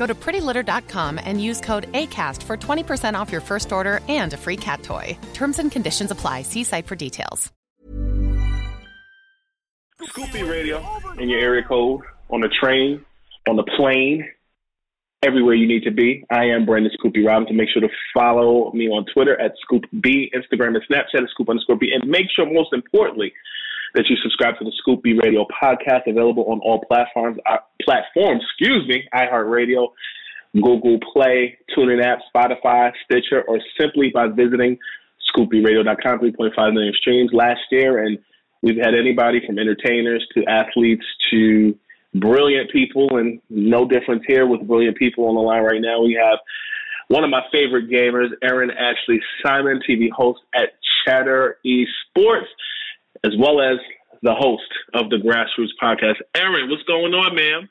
Go to prettylitter.com and use code ACAST for 20% off your first order and a free cat toy. Terms and conditions apply. See site for details. Scoop B Radio in your area code, on the train, on the plane, everywhere you need to be. I am Brandon Scoop B Robinson. Make sure to follow me on Twitter at Scoop B, Instagram and Snapchat at Scoop underscore B. And make sure, most importantly, that you subscribe to the Scoop B Radio podcast, available on all platforms. Uh, platforms, excuse me, iHeartRadio, Google Play, TuneIn app, Spotify, Stitcher, or simply by visiting ScoopBRadio.com. 3.5 million streams last year, and we've had anybody from entertainers to athletes to brilliant people, and no difference here with brilliant people on the line right now. We have one of my favorite gamers, Erin Ashley Simon, TV host at Cheddar Esports as well as the host of the Grassroots podcast. Erin, what's going on, ma'am?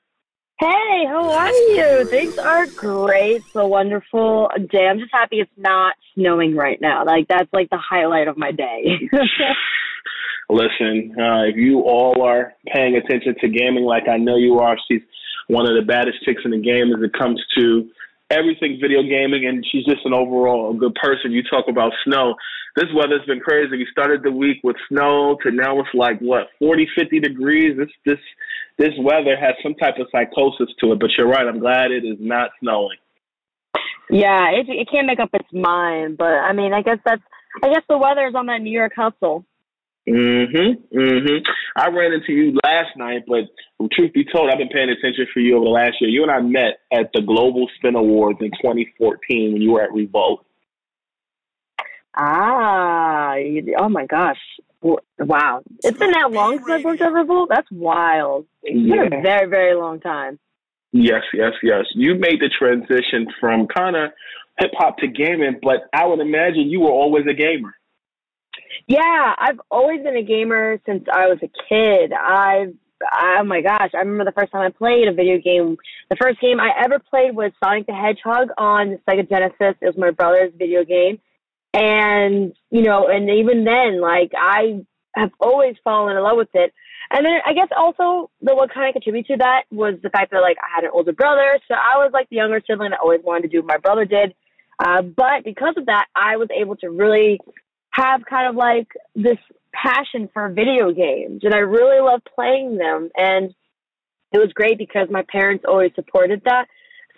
Hey, how are you? Things are great, so wonderful. Day, I'm just happy it's not snowing right now. Like that's like the highlight of my day. Listen, uh, if you all are paying attention to gaming like I know you are, she's one of the baddest chicks in the game as it comes to everything video gaming, and she's just an overall good person. You talk about snow this weather's been crazy. We started the week with snow to now it's like what 40, 50 degrees. This this this weather has some type of psychosis to it. But you're right. I'm glad it is not snowing. Yeah, it it can't make up its mind. But I mean, I guess that's I guess the weather is on that New York hustle. Mhm. Mhm. I ran into you last night, but truth be told, I've been paying attention for you over the last year. You and I met at the Global Spin Awards in 2014 when you were at Revolt. Ah, oh my gosh. Wow. It's been that long since I've worked at Revolt? That's wild. It's yeah. been a very, very long time. Yes, yes, yes. You made the transition from kind of hip hop to gaming, but I would imagine you were always a gamer. Yeah, I've always been a gamer since I was a kid. I've oh my gosh, I remember the first time I played a video game. The first game I ever played was Sonic the Hedgehog on Sega Genesis. It was my brother's video game. And, you know, and even then, like, I have always fallen in love with it. And then I guess also the what kind of contributed to that was the fact that like I had an older brother, so I was like the younger sibling that always wanted to do what my brother did. Uh, but because of that, I was able to really have kind of like this passion for video games, and I really love playing them. And it was great because my parents always supported that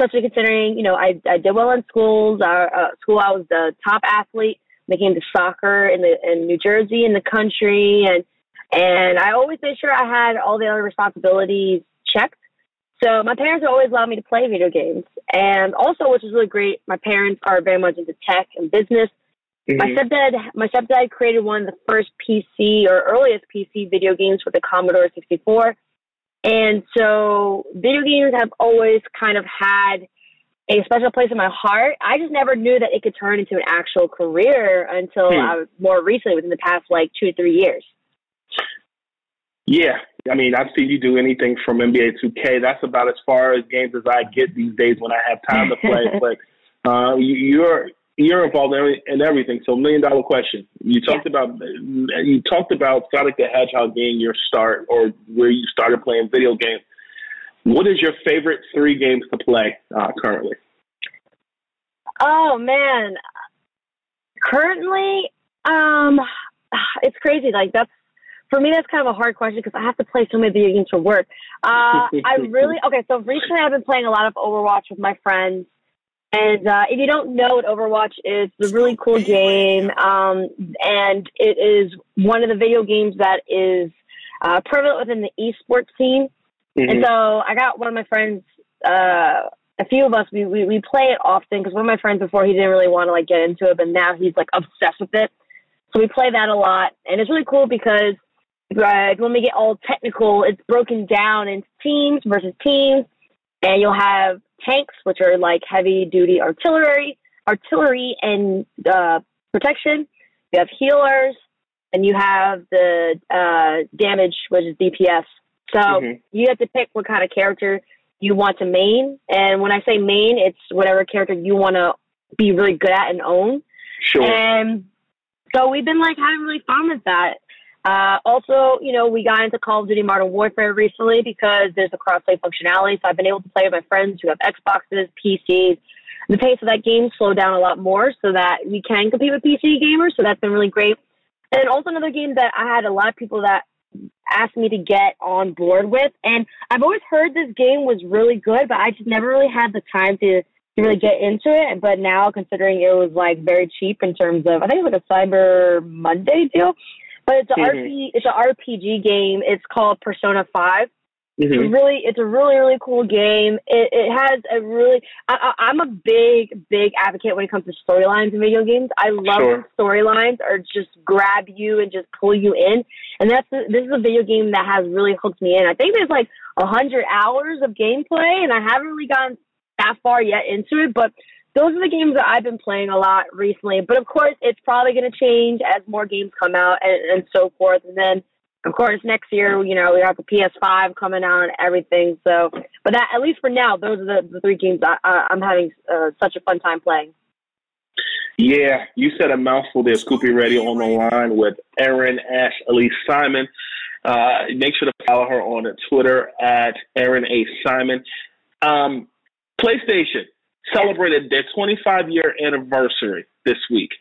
especially considering, you know, I, I did well in schools. Uh, uh, school, I was the top athlete, making the soccer in the in New Jersey in the country, and and I always made sure I had all the other responsibilities checked. So my parents always allowed me to play video games, and also, which is really great, my parents are very much into tech and business. Mm-hmm. My stepdad, my stepdad created one of the first PC or earliest PC video games with the Commodore 64 and so video games have always kind of had a special place in my heart. I just never knew that it could turn into an actual career until hmm. uh, more recently, within the past like two to three years. Yeah, I mean, I've seen you do anything from NBA 2K. That's about as far as games as I get these days when I have time to play. but uh, you're you're involved in everything. So, million dollar question. You talked yeah. about you talked about Sonic the Hedgehog being your start or where you started playing video games. What is your favorite three games to play uh, currently? Oh man, currently, um, it's crazy. Like that's for me, that's kind of a hard question because I have to play so many video games for work. Uh, I really okay. So recently, I've been playing a lot of Overwatch with my friends. And uh, if you don't know what Overwatch is, it's a really cool game, um, and it is one of the video games that is uh, prevalent within the esports scene. Mm-hmm. And so I got one of my friends, uh, a few of us, we, we, we play it often because one of my friends before he didn't really want to like get into it, but now he's like obsessed with it. So we play that a lot, and it's really cool because uh, when we get all technical, it's broken down into teams versus teams, and you'll have tanks, which are like heavy duty artillery, artillery and uh, protection. You have healers, and you have the uh, damage, which is DPS. So mm-hmm. you have to pick what kind of character you want to main. And when I say main, it's whatever character you want to be really good at and own. Sure. And so we've been like having really fun with that. Uh, also, you know, we got into Call of Duty Modern Warfare recently because there's a crossplay functionality. So I've been able to play with my friends who have Xboxes, PCs. The pace of that game slowed down a lot more so that we can compete with PC gamers. So that's been really great. And also another game that I had a lot of people that asked me to get on board with. And I've always heard this game was really good, but I just never really had the time to, to really get into it. But now, considering it was like very cheap in terms of, I think it was like a Cyber Monday deal, but it's a mm-hmm. RP, it's an RPG game. It's called Persona Five. Mm-hmm. It's really, it's a really, really cool game. It, it has a really. I, am a big, big advocate when it comes to storylines in video games. I love sure. storylines or just grab you and just pull you in. And that's this is a video game that has really hooked me in. I think there's like a hundred hours of gameplay, and I haven't really gotten that far yet into it. But those are the games that I've been playing a lot recently. But of course, it's probably going to change as more games come out and, and so forth. And then of course, next year, you know, we have the PS5 coming out and everything. So, but that, at least for now, those are the, the three games I, am having uh, such a fun time playing. Yeah, you said a mouthful there. Scoop B Radio on the line with Erin Ash Elise Simon. Uh, make sure to follow her on Twitter at Erin A. Simon. Um, PlayStation celebrated their 25 year anniversary this week.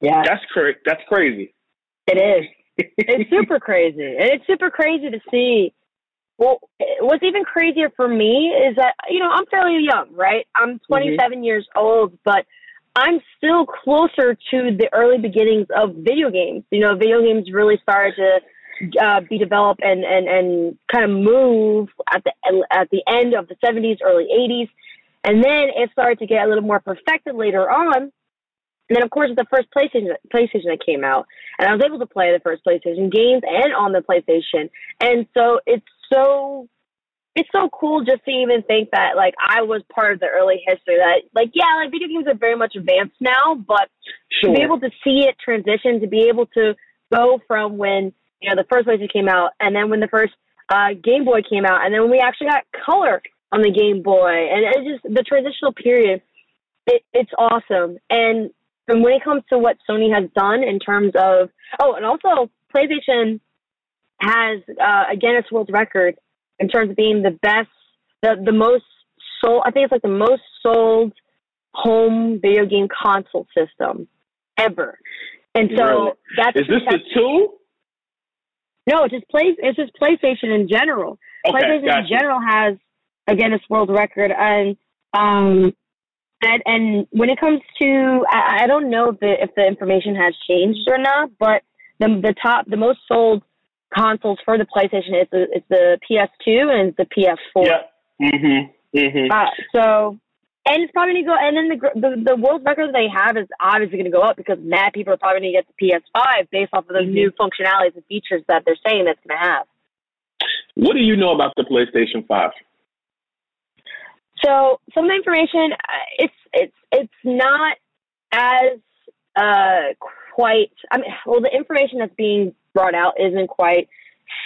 Yeah, that's cra- That's crazy. It is it's super crazy. And it's super crazy to see. Well, what's even crazier for me is that, you know, I'm fairly young, right? I'm 27 mm-hmm. years old, but I'm still closer to the early beginnings of video games. You know, video games really started to uh, be developed and, and, and kind of move at the, at the end of the 70s, early 80s. And then it started to get a little more perfected later on. And then, of course, the first PlayStation PlayStation that came out, and I was able to play the first PlayStation games and on the PlayStation. And so it's so it's so cool just to even think that like I was part of the early history. That like yeah, like video games are very much advanced now, but sure. to be able to see it transition, to be able to go from when you know the first PlayStation came out, and then when the first uh, Game Boy came out, and then when we actually got color on the Game Boy, and it just the transitional period. It, it's awesome, and and when it comes to what Sony has done in terms of, oh, and also PlayStation has uh, a Guinness World Record in terms of being the best, the, the most sold, I think it's like the most sold home video game console system ever. And so really? that's is this the two? No, it's just play. It's just PlayStation in general. Okay, PlayStation gotcha. in general has again, a Guinness World Record, and um, and, and when it comes to, I, I don't know if the, if the information has changed or not, but the the top, the most sold consoles for the PlayStation is the, it's the PS2 and the PS4. Yeah. Mhm. Mhm. Uh, so, and it's probably going to go. And then the, the the world record they have is obviously going to go up because mad people are probably going to get the PS5 based off of the mm-hmm. new functionalities and features that they're saying that's going to have. What do you know about the PlayStation Five? So some of the information, uh, it's it's it's not as uh, quite. I mean, well, the information that's being brought out isn't quite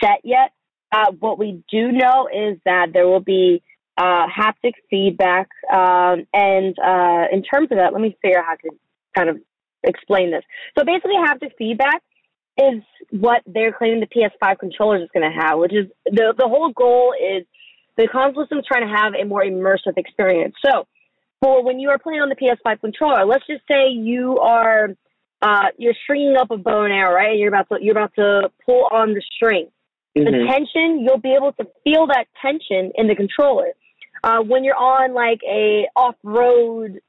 set yet. Uh, what we do know is that there will be uh, haptic feedback. Um, and uh, in terms of that, let me figure out how to kind of explain this. So basically, haptic feedback is what they're claiming the PS5 controllers is going to have, which is the the whole goal is the console system is trying to have a more immersive experience. So for when you are playing on the PS5 controller, let's just say you are uh, you're stringing up a bow and arrow, right? You're about to you're about to pull on the string. Mm-hmm. The tension, you'll be able to feel that tension in the controller. Uh, when you're on like a off road,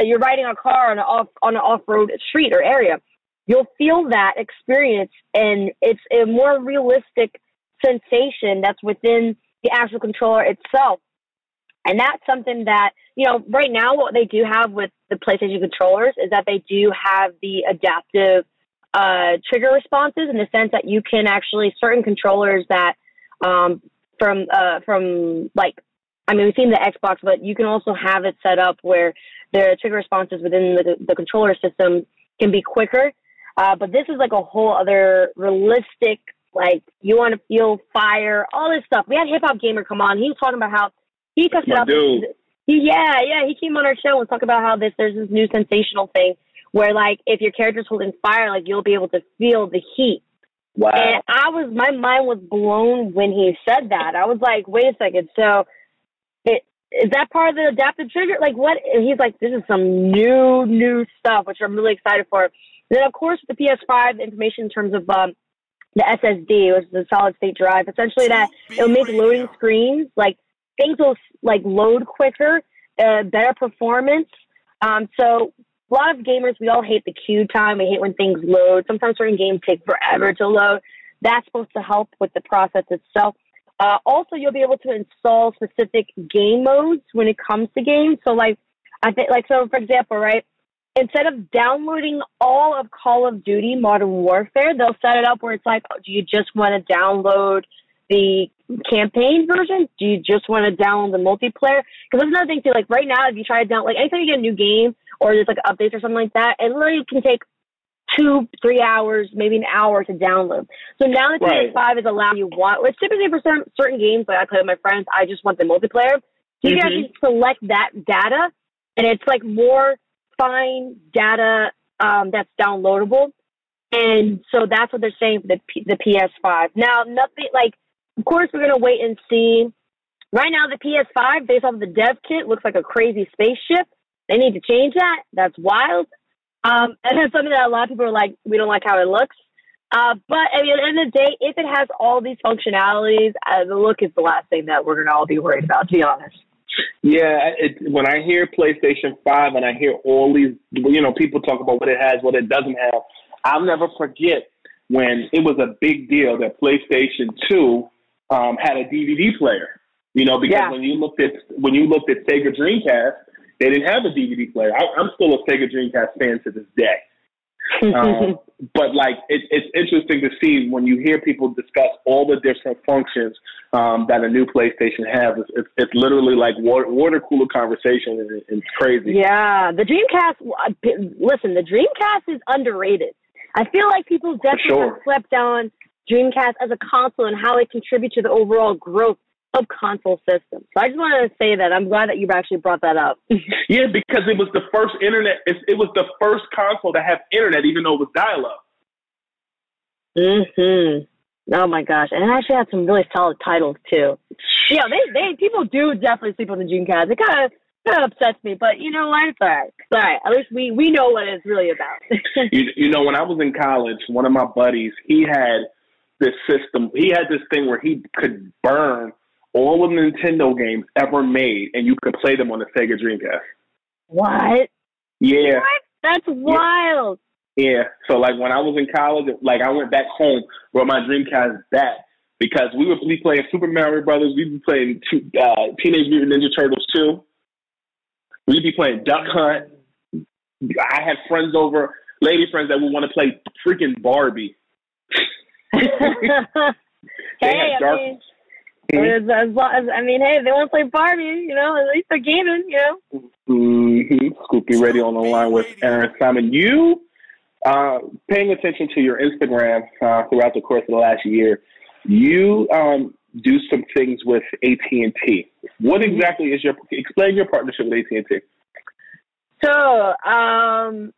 uh, you're riding a car on an off on an off road street or area, you'll feel that experience, and it's a more realistic sensation that's within the actual controller itself. And that's something that, you know, right now what they do have with the PlayStation controllers is that they do have the adaptive uh, trigger responses in the sense that you can actually certain controllers that um, from uh, from like I mean we've seen the Xbox, but you can also have it set up where the trigger responses within the, the controller system can be quicker. Uh, but this is like a whole other realistic, like you want to feel fire, all this stuff. We had Hip Hop Gamer come on. He was talking about how he touched it up. He, yeah, yeah, he came on our show and talked about how this there's this new sensational thing where like if your character's holding fire, like you'll be able to feel the heat. Wow. And I was my mind was blown when he said that. I was like, wait a second, so is that part of the adaptive trigger? Like what? And he's like, this is some new, new stuff, which I'm really excited for. And then of course the PS5 information in terms of um, the SSD, which is a solid state drive, essentially that it'll make loading screens like things will like load quicker, uh, better performance. Um, so a lot of gamers, we all hate the queue time. We hate when things load. Sometimes certain games take forever to load. That's supposed to help with the process itself. Uh, also, you'll be able to install specific game modes when it comes to games. So, like, I think, like, so for example, right, instead of downloading all of Call of Duty Modern Warfare, they'll set it up where it's like, oh, do you just want to download the campaign version? Do you just want to download the multiplayer? Because that's another thing too. Like right now, if you try to download, like anytime you get a new game or there's like updates or something like that, it literally can take two, three hours, maybe an hour to download. So now the PS5 is allowing you want, which typically for certain, certain games, like I play with my friends, I just want the multiplayer. So you mm-hmm. can actually select that data, and it's like more fine data um, that's downloadable. And so that's what they're saying for the P- the PS5. Now, nothing like of course, we're going to wait and see. Right now, the PS5, based off of the dev kit, looks like a crazy spaceship. They need to change that. That's wild. Um, and that's something that a lot of people are like, we don't like how it looks. Uh, but I mean, at the end of the day, if it has all these functionalities, uh, the look is the last thing that we're going to all be worried about, to be honest. Yeah, it, when I hear PlayStation 5 and I hear all these, you know, people talk about what it has, what it doesn't have, I'll never forget when it was a big deal that PlayStation 2 um, had a DVD player. You know, because yeah. when you looked at when you looked at Sega Dreamcast, they didn't have a DVD player. I, am still a Sega Dreamcast fan to this day. um, but like it, it's interesting to see when you hear people discuss all the different functions um, that a new PlayStation has. It's, it's, it's literally like water, water cooler conversation, and it's crazy. Yeah, the Dreamcast. Listen, the Dreamcast is underrated. I feel like people definitely sure. have slept on Dreamcast as a console and how it contributes to the overall growth of console systems. So I just wanted to say that I'm glad that you actually brought that up. yeah, because it was the first internet. It, it was the first console to have internet, even though it was dial-up. Hmm. Oh my gosh, and it actually had some really solid titles too. Yeah, they they people do definitely sleep on the Dreamcast. It kind of kind of upsets me, but you know what? It's all right. It's all right. At least we we know what it's really about. you, you know, when I was in college, one of my buddies he had this system. He had this thing where he could burn all of the Nintendo games ever made, and you could play them on the Sega Dreamcast. What? Yeah. What? That's wild. Yeah. yeah. So like when I was in college, like I went back home, brought my Dreamcast back because we would be playing Super Mario Brothers. We'd be playing two, uh, Teenage Mutant Ninja Turtles too. We'd be playing Duck Hunt. I had friends over, lady friends that would want to play freaking Barbie. hey, I mean, mm-hmm. as, as, as, I mean, hey, they want to play Barbie, you know, at least they're gaming, you know. Mm-hmm. Scoop B Radio on the line with Erin Simon. You, uh, paying attention to your Instagram uh, throughout the course of the last year, you um, do some things with AT and T. What exactly is your explain your partnership with AT and T? So, um,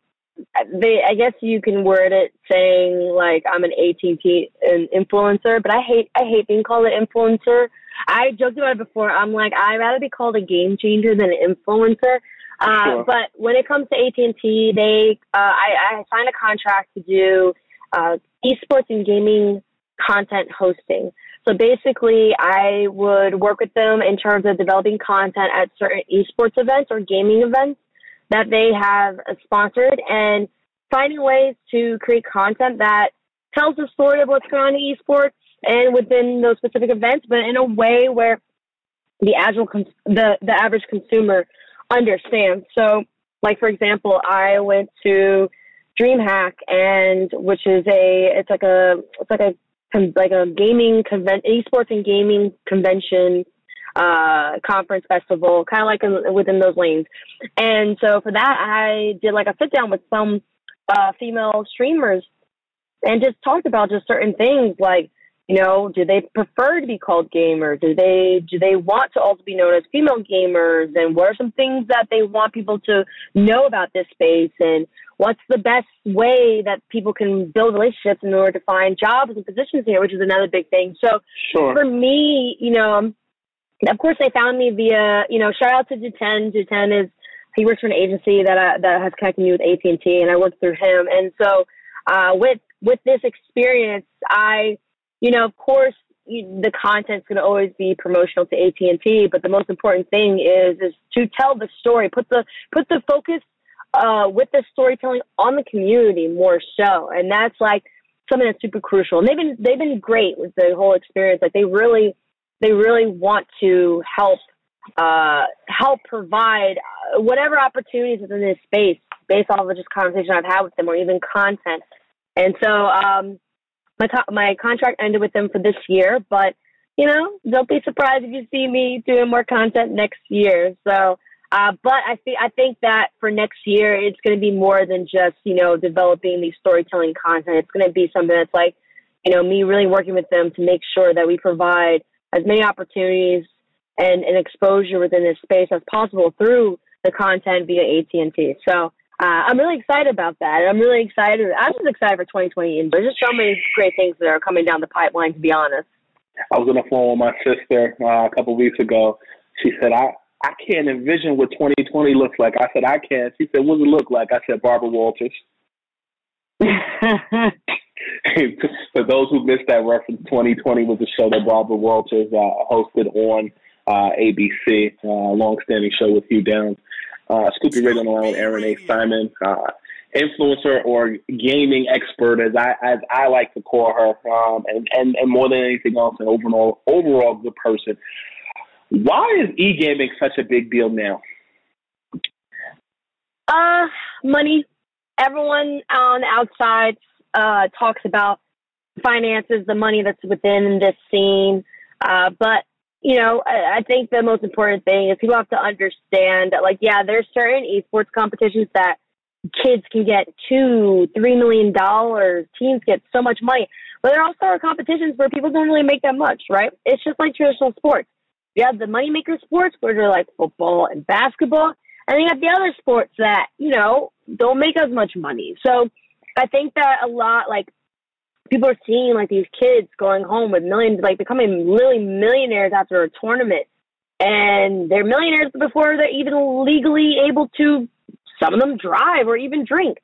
they, I guess you can word it saying like I'm an AT&T an influencer, but I hate I hate being called an influencer. I joked about it before. I'm like I'd rather be called a game changer than an influencer. Uh, sure. But when it comes to AT&T, they uh, I, I signed a contract to do uh, esports and gaming content hosting. So basically, I would work with them in terms of developing content at certain esports events or gaming events that they have sponsored and finding ways to create content that tells the story of what's going on in esports and within those specific events, but in a way where the agile cons- the the average consumer understands. So, like for example, I went to DreamHack, and which is a it's like a it's like a like a gaming convention, esports and gaming convention uh, conference festival, kind of like in, within those lanes. And so for that, I did like a sit down with some uh, female streamers and just talked about just certain things like, you know, do they prefer to be called gamers? Do they do they want to also be known as female gamers? And what are some things that they want people to know about this space? And what's the best way that people can build relationships in order to find jobs and positions here, which is another big thing. So sure. for me, you know, of course, they found me via, you know, shout out to Jiten. Jiten is, he works for an agency that, uh, that has connected me with AT&T and I worked through him. And so, uh, with, with this experience, I, you know, of course, the content's going to always be promotional to AT&T, but the most important thing is, is to tell the story, put the, put the focus, uh, with the storytelling on the community more so. And that's like something that's super crucial. And they've been, they've been great with the whole experience. Like they really, they really want to help uh, help provide uh, whatever opportunities within this space based off of just conversation I've had with them or even content. And so um, my co- my contract ended with them for this year, but you know, don't be surprised if you see me doing more content next year. So, uh, but I think I think that for next year, it's going to be more than just you know developing these storytelling content. It's going to be something that's like, you know, me really working with them to make sure that we provide as many opportunities and, and exposure within this space as possible through the content via AT&T. So uh, I'm really excited about that. I'm really excited. I'm just excited for 2020. And there's just so many great things that are coming down the pipeline, to be honest. I was on the phone with my sister uh, a couple of weeks ago. She said, I, I can't envision what 2020 looks like. I said, I can. She said, what does it look like? I said, Barbara Walters. For those who missed that reference, 2020 was a show that Barbara Walters uh, hosted on uh, ABC, uh, long-standing show with Hugh Downs. Uh, Scoop B Radio on Erin A. Simon, uh, influencer or gaming expert, as I as I like to call her, um, and, and and more than anything else, an overall overall good person. Why is e-gaming such a big deal now? Uh, money. Everyone on the outside uh, talks about finances, the money that's within this scene. Uh, but you know, I, I think the most important thing is people have to understand that, like, yeah, there's certain esports competitions that kids can get two, three million dollars. Teams get so much money, but there also are competitions where people don't really make that much, right? It's just like traditional sports. You have the moneymaker sports where they're like football and basketball, and then you have the other sports that you know don't make as much money. So I think that a lot, like, people are seeing like these kids going home with millions, like becoming really millionaires after a tournament. And they're millionaires before they're even legally able to, some of them drive or even drink.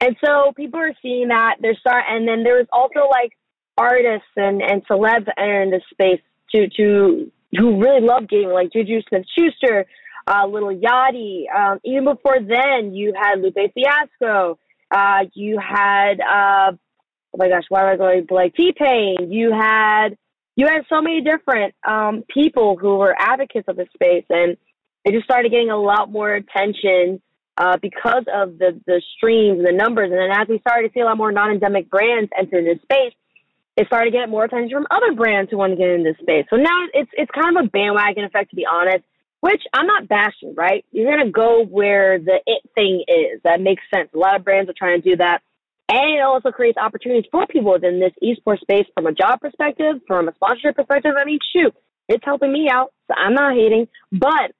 And so people are seeing that. They're start, and then there's also like artists and, and celebs in this space to, to, who really love gaming, like Juju Smith Schuster, uh, Lil Yachty. Um, even before then, you had Lupe Fiasco. Uh, you had, uh, oh my gosh, why am I going like T Pain? You had, you had so many different um, people who were advocates of the space, and it just started getting a lot more attention uh, because of the the streams and the numbers. And then as we started to see a lot more non-endemic brands enter this space, it started to get more attention from other brands who want to get in this space. So now it's it's kind of a bandwagon effect, to be honest which I'm not bashing, right? You're going to go where the it thing is. That makes sense. A lot of brands are trying to do that. And it also creates opportunities for people within this esports space from a job perspective, from a sponsorship perspective. I mean, shoot, it's helping me out. So I'm not hating, but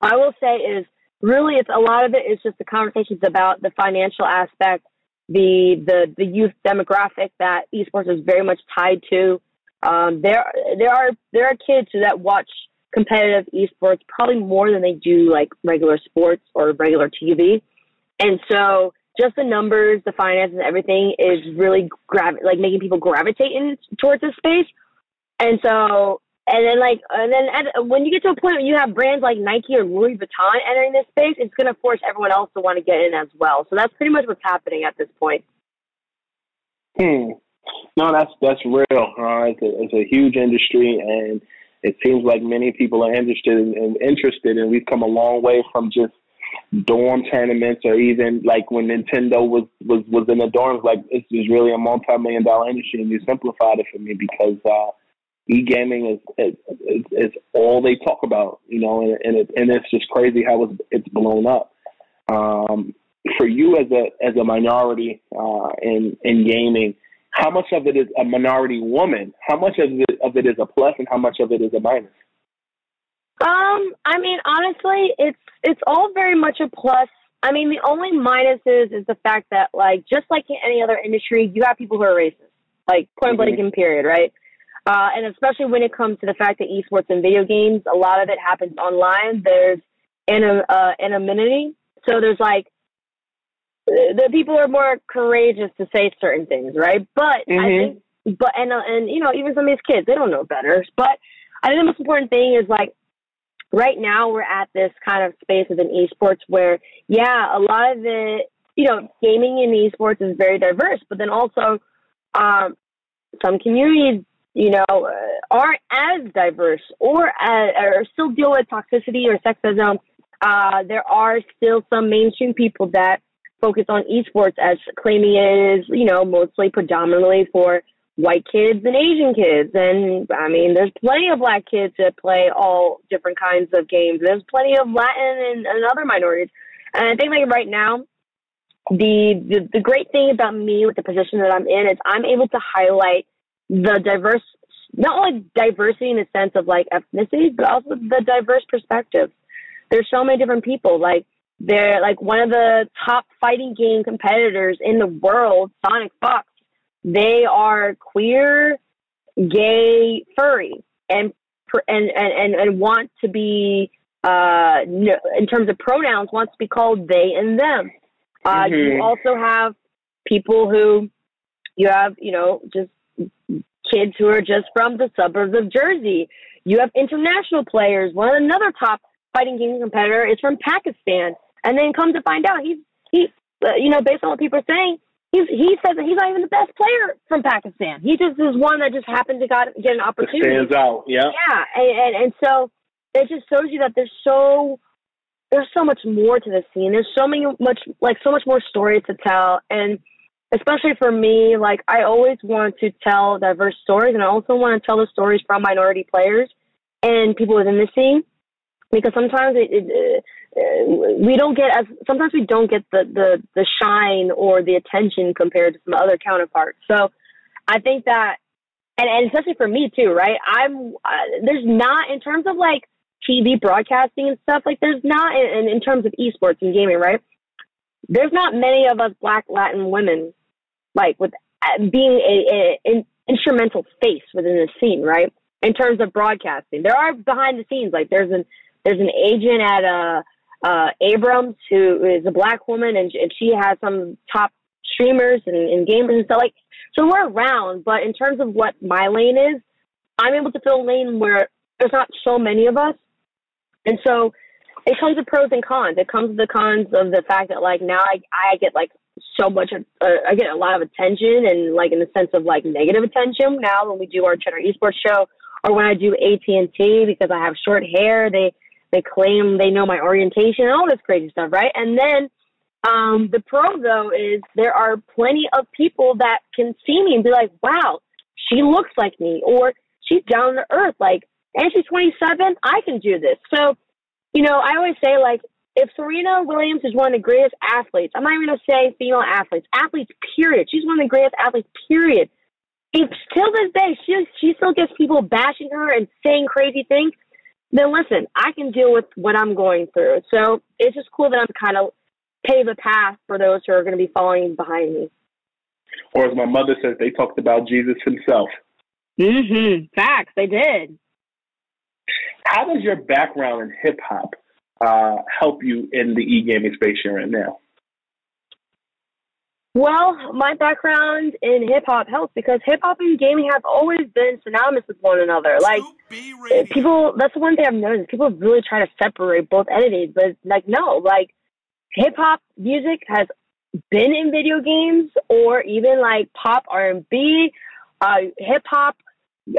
I will say is really it's a lot of it is just the conversations about the financial aspect, the the the youth demographic that esports is very much tied to. Um, there there are there are kids that watch competitive esports probably more than they do like regular sports or regular TV, and so just the numbers, the finances, everything is really gravi- like making people gravitate in towards this space. And so, and then like, and then at, when you get to a point where you have brands like Nike or Louis Vuitton entering this space, it's going to force everyone else to want to get in as well. So that's pretty much what's happening at this point. Hmm. No, that's that's real. Uh, it's, a, it's a huge industry, and it seems like many people are interested and interested, and we've come a long way from just dorm tournaments or even like when Nintendo was was was in the dorms. Like this is really a multi-million dollar industry, and you simplified it for me because uh, e-gaming is, is is all they talk about, you know, and and, it, and it's just crazy how it's it's blown up. Um, for you as a as a minority uh, in in gaming, how much of it is a minority woman? How much of it of it is a plus, and how much of it is a minus? Um, I mean, honestly, it's it's all very much a plus. I mean, the only minuses is the fact that, like, just like in any other industry, you have people who are racist, like point blank mm-hmm. and period, right? Uh, and especially when it comes to the fact that esports and video games, a lot of it happens online. There's an, uh, anonymity, so there's like the people are more courageous to say certain things, right? But mm-hmm. I think, but and uh, and you know, even some of these kids, they don't know better. But I think the most important thing is like right now we're at this kind of space within esports where, yeah, a lot of it, you know, gaming in esports is very diverse, but then also um, some communities, you know, uh, aren't as diverse or as, or still deal with toxicity or sexism. Uh, there are still some mainstream people that focus on esports as claiming it is, you know, mostly predominantly for white kids and Asian kids. And I mean, there's plenty of black kids that play all different kinds of games. There's plenty of Latin and, and other minorities. And I think like right now, the, the the great thing about me with the position that I'm in is I'm able to highlight the diverse, not only diversity in the sense of like ethnicity, but also the diverse perspectives. There's so many different people. Like they're like one of the top fighting game competitors in the world, Sonic Fox they are queer, gay, furry, and and and and want to be uh, in terms of pronouns wants to be called they and them. Uh, mm-hmm. You also have people who you have, you know, just kids who are just from the suburbs of Jersey. You have international players. One another top fighting game competitor is from Pakistan, and then come to find out he's he, uh, you know, based on what people are saying, He's, he says that he's not even the best player from Pakistan. He just is one that just happened to got, get an opportunity. It stands out, yeah. Yeah, and, and and so it just shows you that there's so there's so much more to the scene. There's so many much like so much more story to tell, and especially for me, like I always want to tell diverse stories, and I also want to tell the stories from minority players and people within the scene because sometimes it, it, we don't get as sometimes we don't get the the the shine or the attention compared to some other counterparts. So I think that, and, and especially for me too, right? I'm uh, there's not in terms of like TV broadcasting and stuff like there's not in, in terms of esports and gaming, right? There's not many of us Black Latin women like with uh, being a, a, an instrumental face within the scene, right? In terms of broadcasting, there are behind the scenes like there's an there's an agent at a uh, Abrams, who is a black woman, and, and she has some top streamers and, and gamers and stuff like. So we're around, but in terms of what my lane is, I'm able to fill a lane where there's not so many of us, and so it comes with pros and cons. It comes with the cons of the fact that like now I I get like so much uh, I get a lot of attention and like in the sense of like negative attention now when we do our Cheddar Esports show or when I do AT and T because I have short hair they they claim they know my orientation and all this crazy stuff, right? And then um, the pro though is there are plenty of people that can see me and be like, wow, she looks like me, or she's down to earth, like, and she's 27, I can do this. So, you know, I always say like, if Serena Williams is one of the greatest athletes, I'm not even gonna say female athletes, athletes, period. She's one of the greatest athletes, period. If till this day she she still gets people bashing her and saying crazy things, then listen, I can deal with what I'm going through. So it's just cool that I'm kind of pave a path for those who are going to be following behind me. Or as my mother says, they talked about Jesus himself. Mm-hmm. Facts, they did. How does your background in hip hop uh, help you in the e gaming space you're in now? Well, my background in hip hop helps because hip hop and gaming have always been synonymous with one another. Like people, that's the one thing I've noticed. People really try to separate both entities, but like no, like hip hop music has been in video games or even like pop R and B, uh, hip hop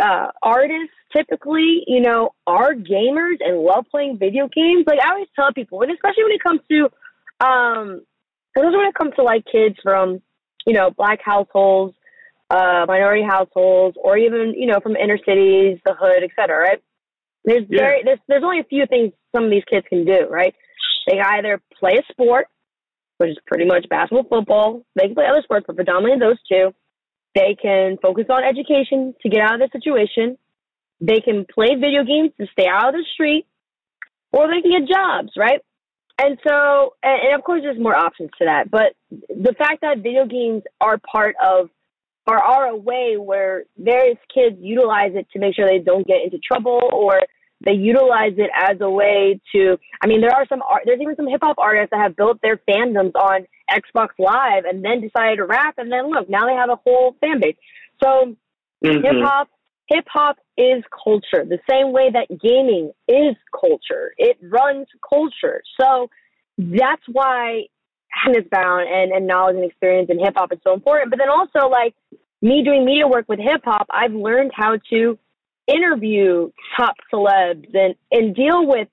uh, artists typically, you know, are gamers and love playing video games. Like I always tell people, and especially when it comes to, um, especially when it comes to like kids from, you know, black households, uh, minority households, or even you know from inner cities, the hood, etc. Right? There's yeah. very there's there's only a few things some of these kids can do. Right? They either play a sport, which is pretty much basketball, football. They can play other sports, but predominantly those two. They can focus on education to get out of the situation. They can play video games to stay out of the street, or they can get jobs, right? And so, and, of course, there's more options to that. But the fact that video games are part of, are, are a way where various kids utilize it to make sure they don't get into trouble or they utilize it as a way to. I mean, there are some art. There's even some hip hop artists that have built their fandoms on Xbox Live and then decided to rap, and then look, now they have a whole fan base. So mm-hmm. hip hop, hip hop is culture. The same way that gaming is culture. It runs culture. So that's why having this bound and, and knowledge and experience in hip hop is so important. But then also like me doing media work with hip hop, I've learned how to interview top celebs and, and deal with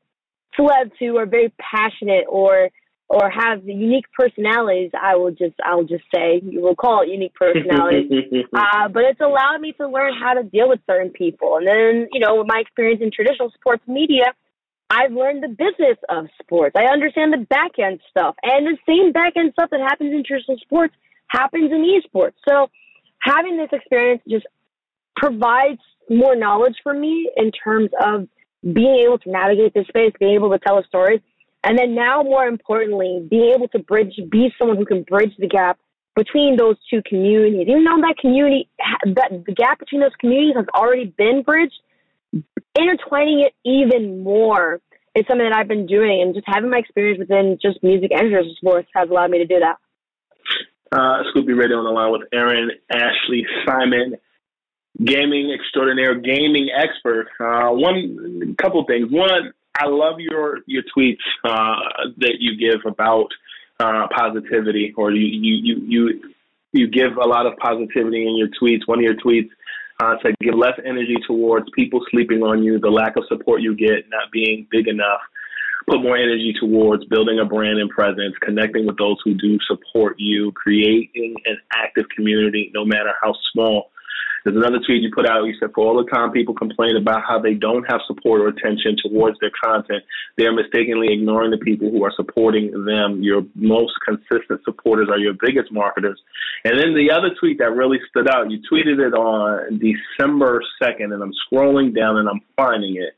celebs who are very passionate or or have unique personalities. I will just I'll just say you will call it unique personalities. uh, but it's allowed me to learn how to deal with certain people. And then you know with my experience in traditional sports media, I've learned the business of sports. I understand the back end stuff, and the same back end stuff that happens in traditional sports happens in esports. So having this experience just provides more knowledge for me in terms of being able to navigate this space, being able to tell a story, and then now more importantly, being able to bridge, be someone who can bridge the gap between those two communities. Even though that community, that the gap between those communities has already been bridged, intertwining it even more is something that I've been doing, and just having my experience within just music and sports has allowed me to do that. Uh, Scoop Radio on the line with Erin Ashley Simon gaming extraordinaire, gaming expert. Uh, one couple things. One, I love your your tweets uh, that you give about uh, positivity, or you you you you you give a lot of positivity in your tweets. One of your tweets uh, said, "Give less energy towards people sleeping on you, the lack of support you get, not being big enough." Put more energy towards building a brand and presence, connecting with those who do support you, creating an active community, no matter how small there's another tweet you put out. You said, for all the time people complain about how they don't have support or attention towards their content, they are mistakenly ignoring the people who are supporting them. Your most consistent supporters are your biggest marketers. And then the other tweet that really stood out, you tweeted it on December 2nd, and I'm scrolling down and I'm finding it.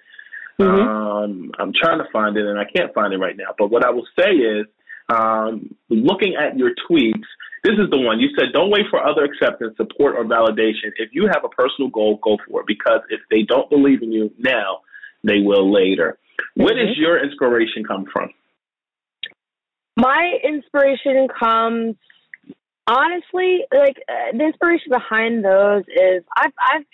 Mm-hmm. Um, I'm trying to find it, and I can't find it right now. But what I will say is, um, looking at your tweets, this is the one you said. Don't wait for other acceptance, support, or validation. If you have a personal goal, go for it. Because if they don't believe in you now, they will later. Mm-hmm. Where does your inspiration come from? My inspiration comes honestly, like uh, the inspiration behind those is I've I've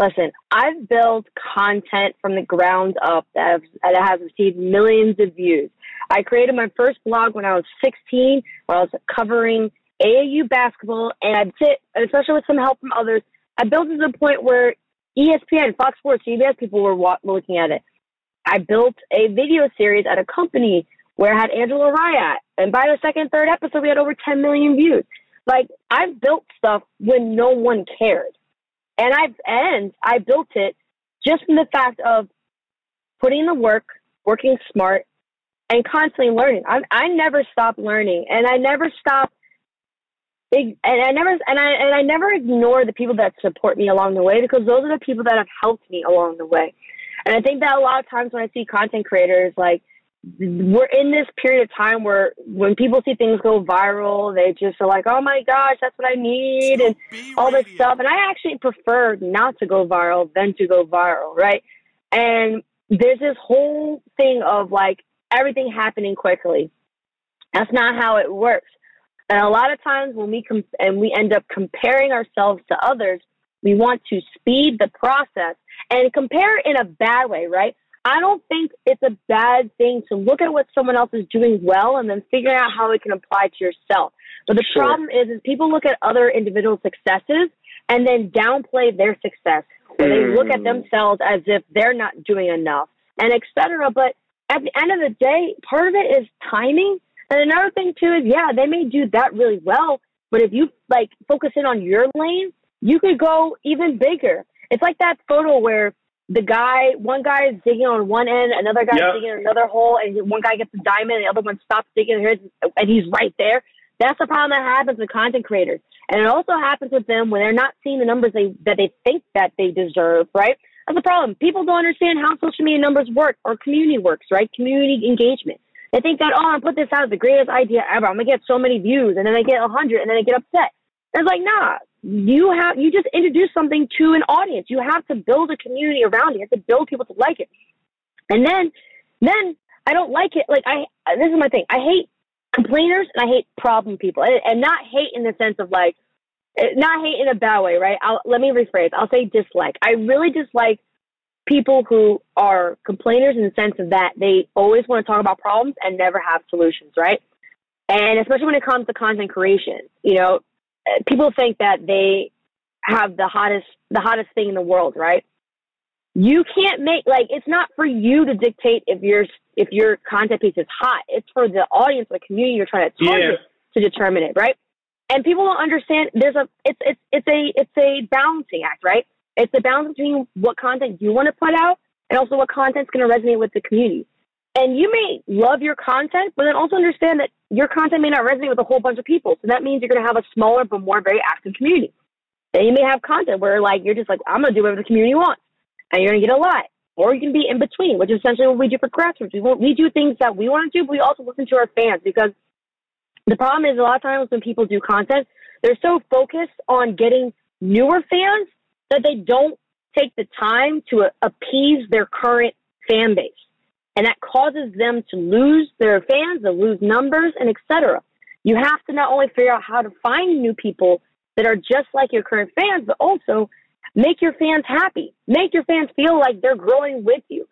listen. I've built content from the ground up that, that has received millions of views. I created my first blog when I was 16, where I was covering AAU basketball, and I'd sit, especially with some help from others, I built it to the point where ESPN, Fox Sports, CBS people were looking at it. I built a video series at a company where I had Angela Rye and by the second, third episode, we had over 10 million views. Like, I've built stuff when no one cared. And I've, and I built it just from the fact of putting the work, working smart, and constantly learning. I, I never stop learning, and I never stop and I never and I and I never ignore the people that support me along the way because those are the people that have helped me along the way. And I think that a lot of times when I see content creators, like we're in this period of time where when people see things go viral, they just are like, "Oh my gosh, that's what I need," and all this stuff. And I actually prefer not to go viral than to go viral, right? And there's this whole thing of like everything happening quickly. That's not how it works. And a lot of times when we com- and we end up comparing ourselves to others, we want to speed the process and compare in a bad way, right? I don't think it's a bad thing to look at what someone else is doing well and then figure out how it can apply to yourself. But the sure. problem is, is people look at other individual successes and then downplay their success. Mm. They look at hmm. themselves as if they're not doing enough and etc. But at the end of the day, part of it is timing. And another thing too is, yeah, they may do that really well, but if you like focus in on your lane, you could go even bigger. It's like that photo where the guy, one guy is digging on one end, another guy yep. digging in another hole, and one guy gets a diamond, and the other one stops digging, and he's right there. That's the problem that happens with content creators, and it also happens with them when they're not seeing the numbers they that they think that they deserve. Right? That's the problem. People don't understand how social media numbers work or community works. Right? Community engagement. They think that oh, I'm put this out, as the greatest idea ever. I'm gonna get so many views, and then I get a hundred, and then I get upset. It's like, nah, you have you just introduce something to an audience. You have to build a community around it. You have to build people to like it. And then then I don't like it. Like I this is my thing. I hate complainers and I hate problem people. And, and not hate in the sense of like eh, not hate in a bad way, right? I'll, let me rephrase. I'll say dislike. I really dislike people who are complainers in the sense of that they always want to talk about problems and never have solutions, right? And especially when it comes to content creation, you know, people think that they have the hottest the hottest thing in the world, right? You can't make like it's not for you to dictate if your if your content piece is hot. It's for the audience, the community you're trying to target yeah. to determine it, right? And people don't understand. There's a it's it's it's a it's a balancing act, right? It's a balance between what content you want to put out and also what content's going to resonate with the community. And you may love your content, but then also understand that your content may not resonate with a whole bunch of people. So that means you're going to have a smaller but more very active community. Then you may have content where like you're just like, I'm going to do whatever the community wants, and you're going to get a lot. Or you can be in between, which is essentially what we do for grassroots. We, we do things that we want to do, but we also listen to our fans because the problem is a lot of times when people do content, they're so focused on getting newer fans that they don't take the time to appease their current fan base and that causes them to lose their fans, to lose numbers, and etc. You have to not only figure out how to find new people that are just like your current fans, but also make your fans happy. Make your fans feel like they're growing with you.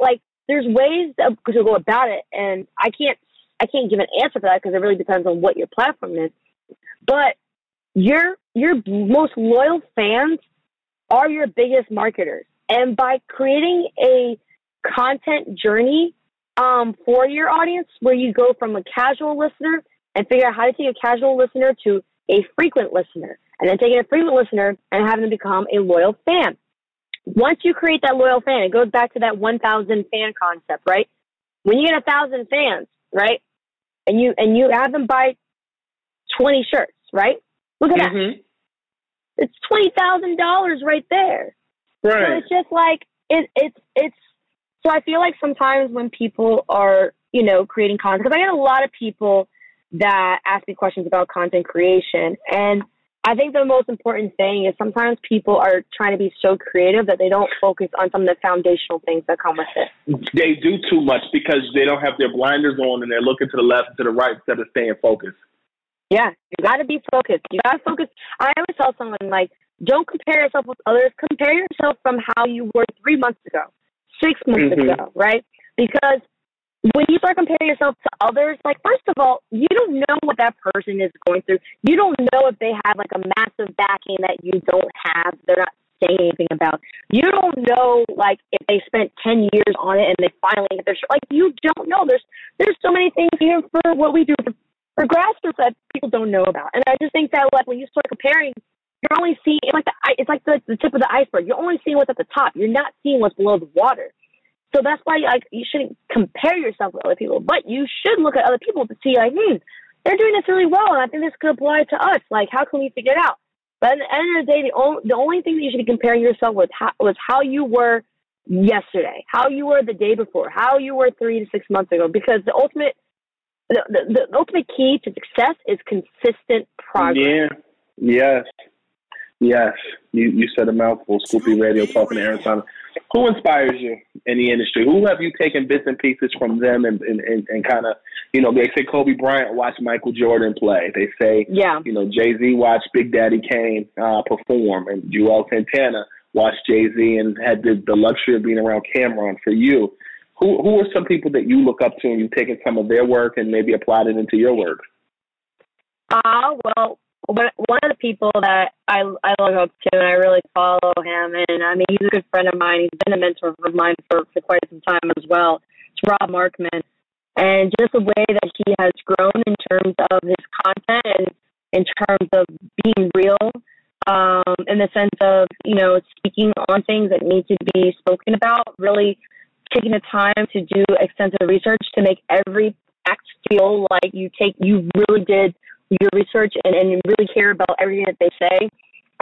Like there's ways to, to go about it, and I can't I can't give an answer for that because it really depends on what your platform is. But your your most loyal fans are your biggest marketers, and by creating a content journey um, for your audience where you go from a casual listener and figure out how to take a casual listener to a frequent listener, and then taking a frequent listener and having them become a loyal fan. Once you create that loyal fan, it goes back to that 1,000 fan concept, right? When you get a thousand fans, right, and you and you have them buy 20 shirts, right? Look at mm-hmm. that. It's twenty thousand dollars right there. Right. So it's just like it, it's it's so I feel like sometimes when people are, you know, creating content, because I get a lot of people that ask me questions about content creation. And I think the most important thing is sometimes people are trying to be so creative that they don't focus on some of the foundational things that come with it. They do too much because they don't have their blinders on and they're looking to the left and to the right instead of staying focused. Yeah, you got to be focused. You got to focus. I always tell someone, like, don't compare yourself with others. Compare yourself from how you were three months ago six months mm-hmm. ago, right? Because when you start comparing yourself to others, like first of all, you don't know what that person is going through. You don't know if they have like a massive backing that you don't have. They're not saying anything about. You don't know like if they spent ten years on it and they finally get their like you don't know. There's there's so many things here for what we do for, for grassroots that people don't know about. And I just think that like when you start comparing you're only seeing it's like the it's like the, the tip of the iceberg. You're only seeing what's at the top. You're not seeing what's below the water. So that's why like you shouldn't compare yourself with other people, but you should look at other people to see like, hmm, they're doing this really well, and I think this could apply to us. Like, how can we figure it out? But at the end of the day, the only the only thing that you should be comparing yourself with how, was how you were yesterday, how you were the day before, how you were three to six months ago, because the ultimate the, the, the ultimate key to success is consistent progress. Yeah. Yes. Yes. You you said a mouthful. Scoop B Radio talking to Erin Simon. Who inspires you in the industry? Who have you taken bits and pieces from them and and, and, and kind of you know they say Kobe Bryant watched Michael Jordan play. They say yeah. you know Jay Z watched Big Daddy Kane uh, perform, and Juelz Santana watched Jay Z and had the, the luxury of being around Cam'ron For you, who who are some people that you look up to and you've taken some of their work and maybe applied it into your work? Ah, uh, well, one of the people that I I look up to and I really follow him, and I mean he's a good friend of mine. He's been a mentor of mine for, for quite some time as well. It's Rob Markman, and just the way that he has grown in terms of his content and in terms of being real, um, in the sense of you know speaking on things that need to be spoken about. Really taking the time to do extensive research to make every act feel like you take you really did your research and, and really care about everything that they say.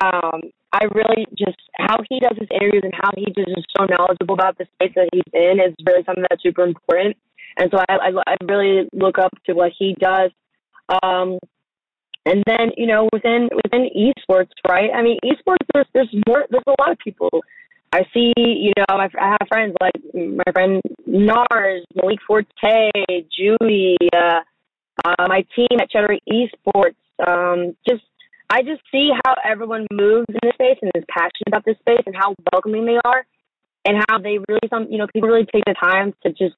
Um, I really just how he does his interviews and how he just is so knowledgeable about the space that he's in is really something that's super important. And so I, I, I really look up to what he does. Um, and then you know within within esports, right? I mean, esports there's there's more there's a lot of people. I see, you know, I have friends like my friend Nars, Malik Forte, Judy, uh, uh, my team at Cheddar Esports. Um, just I just see how everyone moves in this space and is passionate about this space and how welcoming they are, and how they really some you know people really take the time to just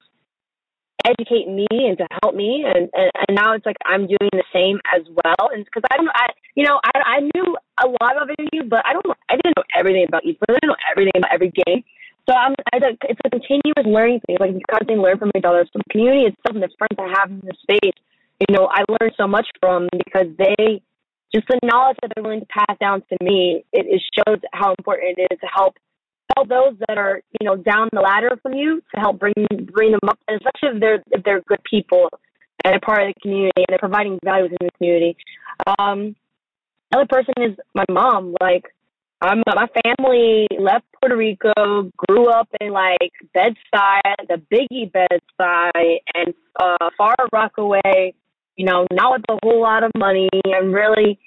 educate me and to help me. And, and, and now it's like I'm doing the same as well. And because I don't I you know I I knew a lot of it but I don't I didn't know everything about esports. I didn't know everything about every game. So I'm I, it's a continuous learning thing. Like you constantly learn from each other so the community. Itself and the friends I have in the space you know, I learned so much from because they just the knowledge that they're willing to pass down to me. It, it shows how important it is to help help those that are you know down the ladder from you to help bring bring them up, especially if they're if they're good people and a part of the community and they're providing value within the community. Um, other person is my mom. Like I'm my family left Puerto Rico, grew up in like Bed-Stuy, the Biggie Bed-Stuy, and uh, Far Rockaway you know, not with a whole lot of money and really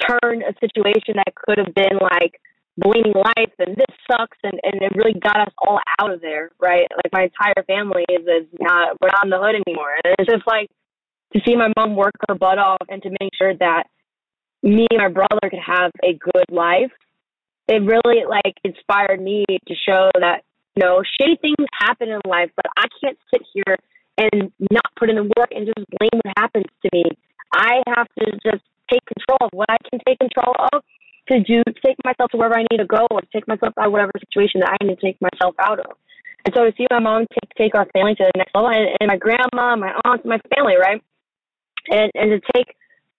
turned a situation that could have been like bleeding life and this sucks and, and it really got us all out of there, right? Like my entire family is, is not we're not in the hood anymore. And it's just like to see my mom work her butt off and to make sure that me and my brother could have a good life. It really like inspired me to show that, you know, shitty things happen in life, but I can't sit here and not put in the work and just blame what happens to me. I have to just take control of what I can take control of to do take myself to wherever I need to go or take myself out of whatever situation that I need to take myself out of. And so to see my mom take take our family to the next level and, and my grandma, my aunt, my family, right? And and to take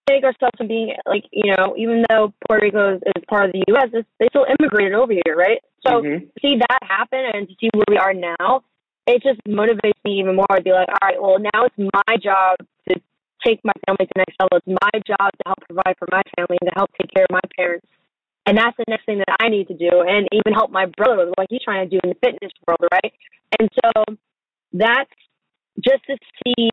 take ourselves from being like, you know, even though Puerto Rico is, is part of the US, they still immigrated over here, right? So mm-hmm. see that happen and to see where we are now it just motivates me even more to be like, all right, well, now it's my job to take my family to the next level. It's my job to help provide for my family and to help take care of my parents. And that's the next thing that I need to do, and even help my brother with what he's trying to do in the fitness world, right? And so that's just to see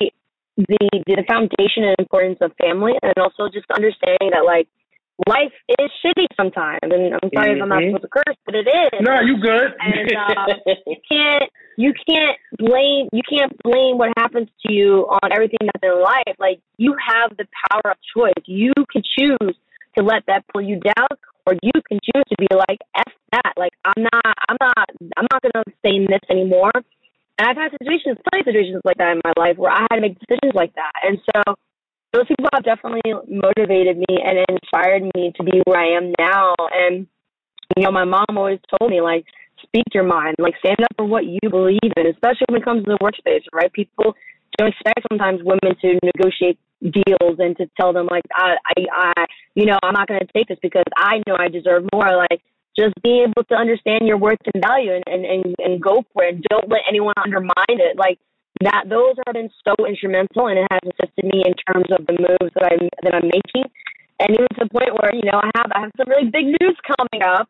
the the foundation and importance of family, and also just understanding that like life is shitty sometimes, and I'm sorry mm-hmm. if I'm not mm-hmm. supposed to curse, but it is. No, you good. And uh, you can't you can't blame you can't blame what happens to you on everything that's in life. Like you have the power of choice. You can choose to let that pull you down, or you can choose to be like f that. Like I'm not I'm not I'm not gonna stay in this anymore. And I've had situations, plenty of situations like that in my life where I had to make decisions like that. And so those people have definitely motivated me and inspired me to be where I am now. And you know, my mom always told me like, speak your mind, like stand up for what you believe in, especially when it comes to the workspace, right? People don't expect sometimes women to negotiate deals and to tell them like, I, I, I you know, I'm not going to take this because I know I deserve more. Like, just be able to understand your worth and value and, and, and, and go for it. Don't let anyone undermine it. Like, that those have been so instrumental and it has assisted me in terms of the moves that I'm that I'm making. And even to the point where, you know, I have I have some really big news coming up.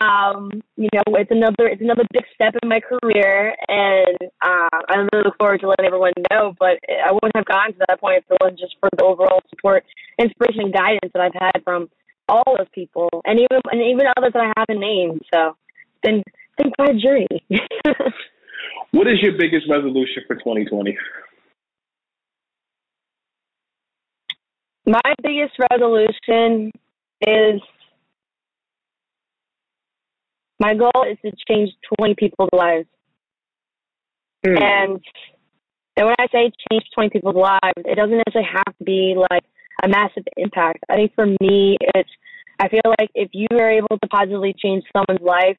um, you know, it's another it's another big step in my career, and uh, I really look forward to letting everyone know. But I wouldn't have gotten to that point if it wasn't just for the overall support, inspiration, and guidance that I've had from all those people, and even and even others that I haven't named. So it's been it's been quite a journey. what is your biggest resolution for 2020? My biggest resolution is my goal is to change 20 people's lives. Mm. And and when I say change 20 people's lives, it doesn't necessarily have to be like a massive impact. I think for me, it's I feel like if you are able to positively change someone's life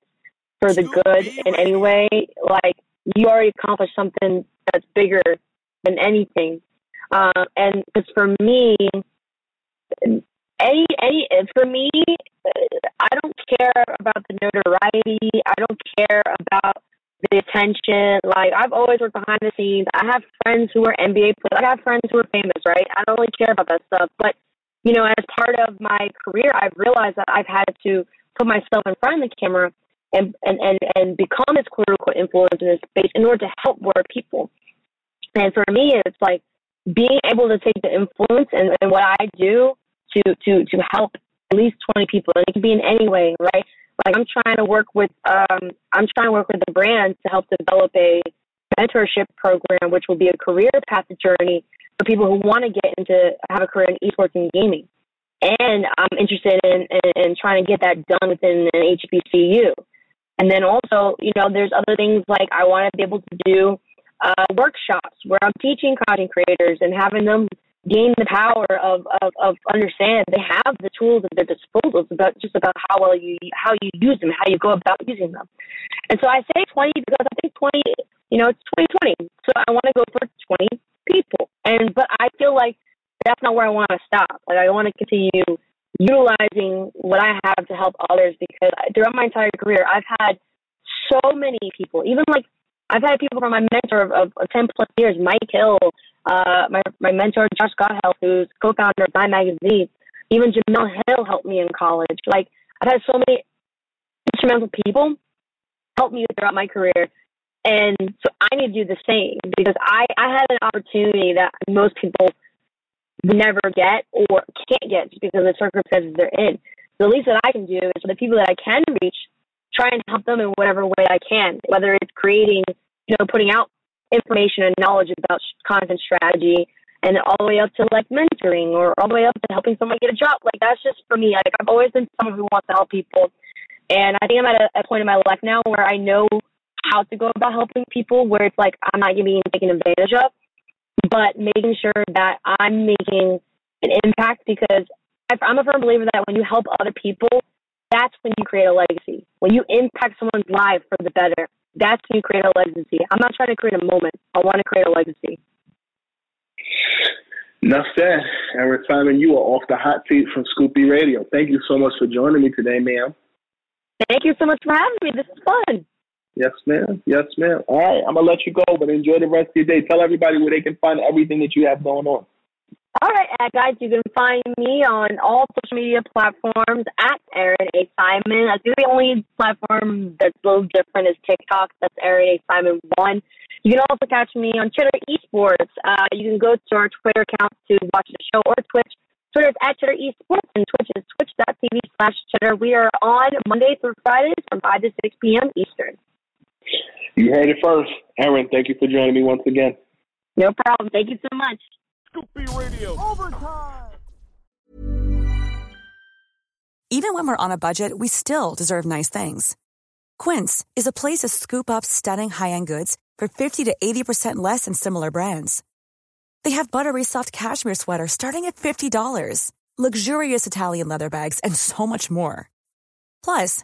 for the good in any way, like you already accomplished something that's bigger than anything. Um, and because for me, any any for me, I don't care about the notoriety. I don't care about the attention. Like I've always worked behind the scenes. I have friends who are NBA players. I have friends who are famous, right? I don't really care about that stuff. But you know, as part of my career, I've realized that I've had to put myself in front of the camera and and and, and become this quote unquote influencer in this space in order to help more people. And for me, it's like being able to take the influence and, and what I do to to to help at least 20 people. And it can be in any way, right? Like I'm trying to work with um, I'm trying to work with the brand to help develop a mentorship program, which will be a career path journey for people who want to get into have a career in esports and gaming. And I'm interested in, in, in trying to get that done within an HBCU. And then also, you know, there's other things like I want to be able to do uh, workshops where I'm teaching content creators and having them gain the power of, of, of understand they have the tools at their disposal. It's about just about how well you how you use them, how you go about using them. And so I say 20 because I think 20, you know, it's 2020. So I want to go for 20 people. And but I feel like that's not where I want to stop. Like I want to continue utilizing what I have to help others because throughout my entire career, I've had so many people, even like I've had people from my mentor of, of, of 10 plus years, Mike Hill, uh, my, my mentor, Josh Gotthelf, who's co-founder of Dime Magazine. Even Jemele Hill helped me in college. Like, I've had so many instrumental people help me throughout my career. And so I need to do the same because I, I had an opportunity that most people never get or can't get just because of the circumstances they're in. The least that I can do is for the people that I can reach, try and help them in whatever way I can, whether it's creating, you know, putting out information and knowledge about content strategy and all the way up to like mentoring or all the way up to helping someone get a job. Like that's just for me. Like I've always been someone who wants to help people. And I think I'm at a, a point in my life now where I know how to go about helping people where it's like I'm not being taken advantage of, but making sure that I'm making an impact because I'm a firm believer that when you help other people, that's when you create a legacy. When you impact someone's life for the better, that's when you create a legacy. I'm not trying to create a moment. I want to create a legacy. Enough said. Erin Simon, you are off the hot seat from Scoop B Radio. Thank you so much for joining me today, ma'am. Thank you so much for having me. This is fun. Yes, ma'am. Yes, ma'am. All right, I'm gonna let you go, but enjoy the rest of your day. Tell everybody where they can find everything that you have going on. All right, uh, guys, you can find me on all social media platforms at Erin A. Simon. I think the only platform that's a little different is TikTok. That's Erin A. Simon 1. You can also catch me on Cheddar Esports. Uh, you can go to our Twitter account to watch the show or Twitch. Twitter is at Cheddar Esports and Twitch is twitch.tv slash Cheddar. We are on Monday through Fridays from 5 to 6 p.m. Eastern. You heard it first. Erin, thank you for joining me once again. No problem. Thank you so much. Scoop B Radio. Overtime. Even when we're on a budget, we still deserve nice things. Quince is a place to scoop up stunning high-end goods for 50 to 80% less than similar brands. They have buttery soft cashmere sweaters starting at $50, luxurious Italian leather bags, and so much more. Plus,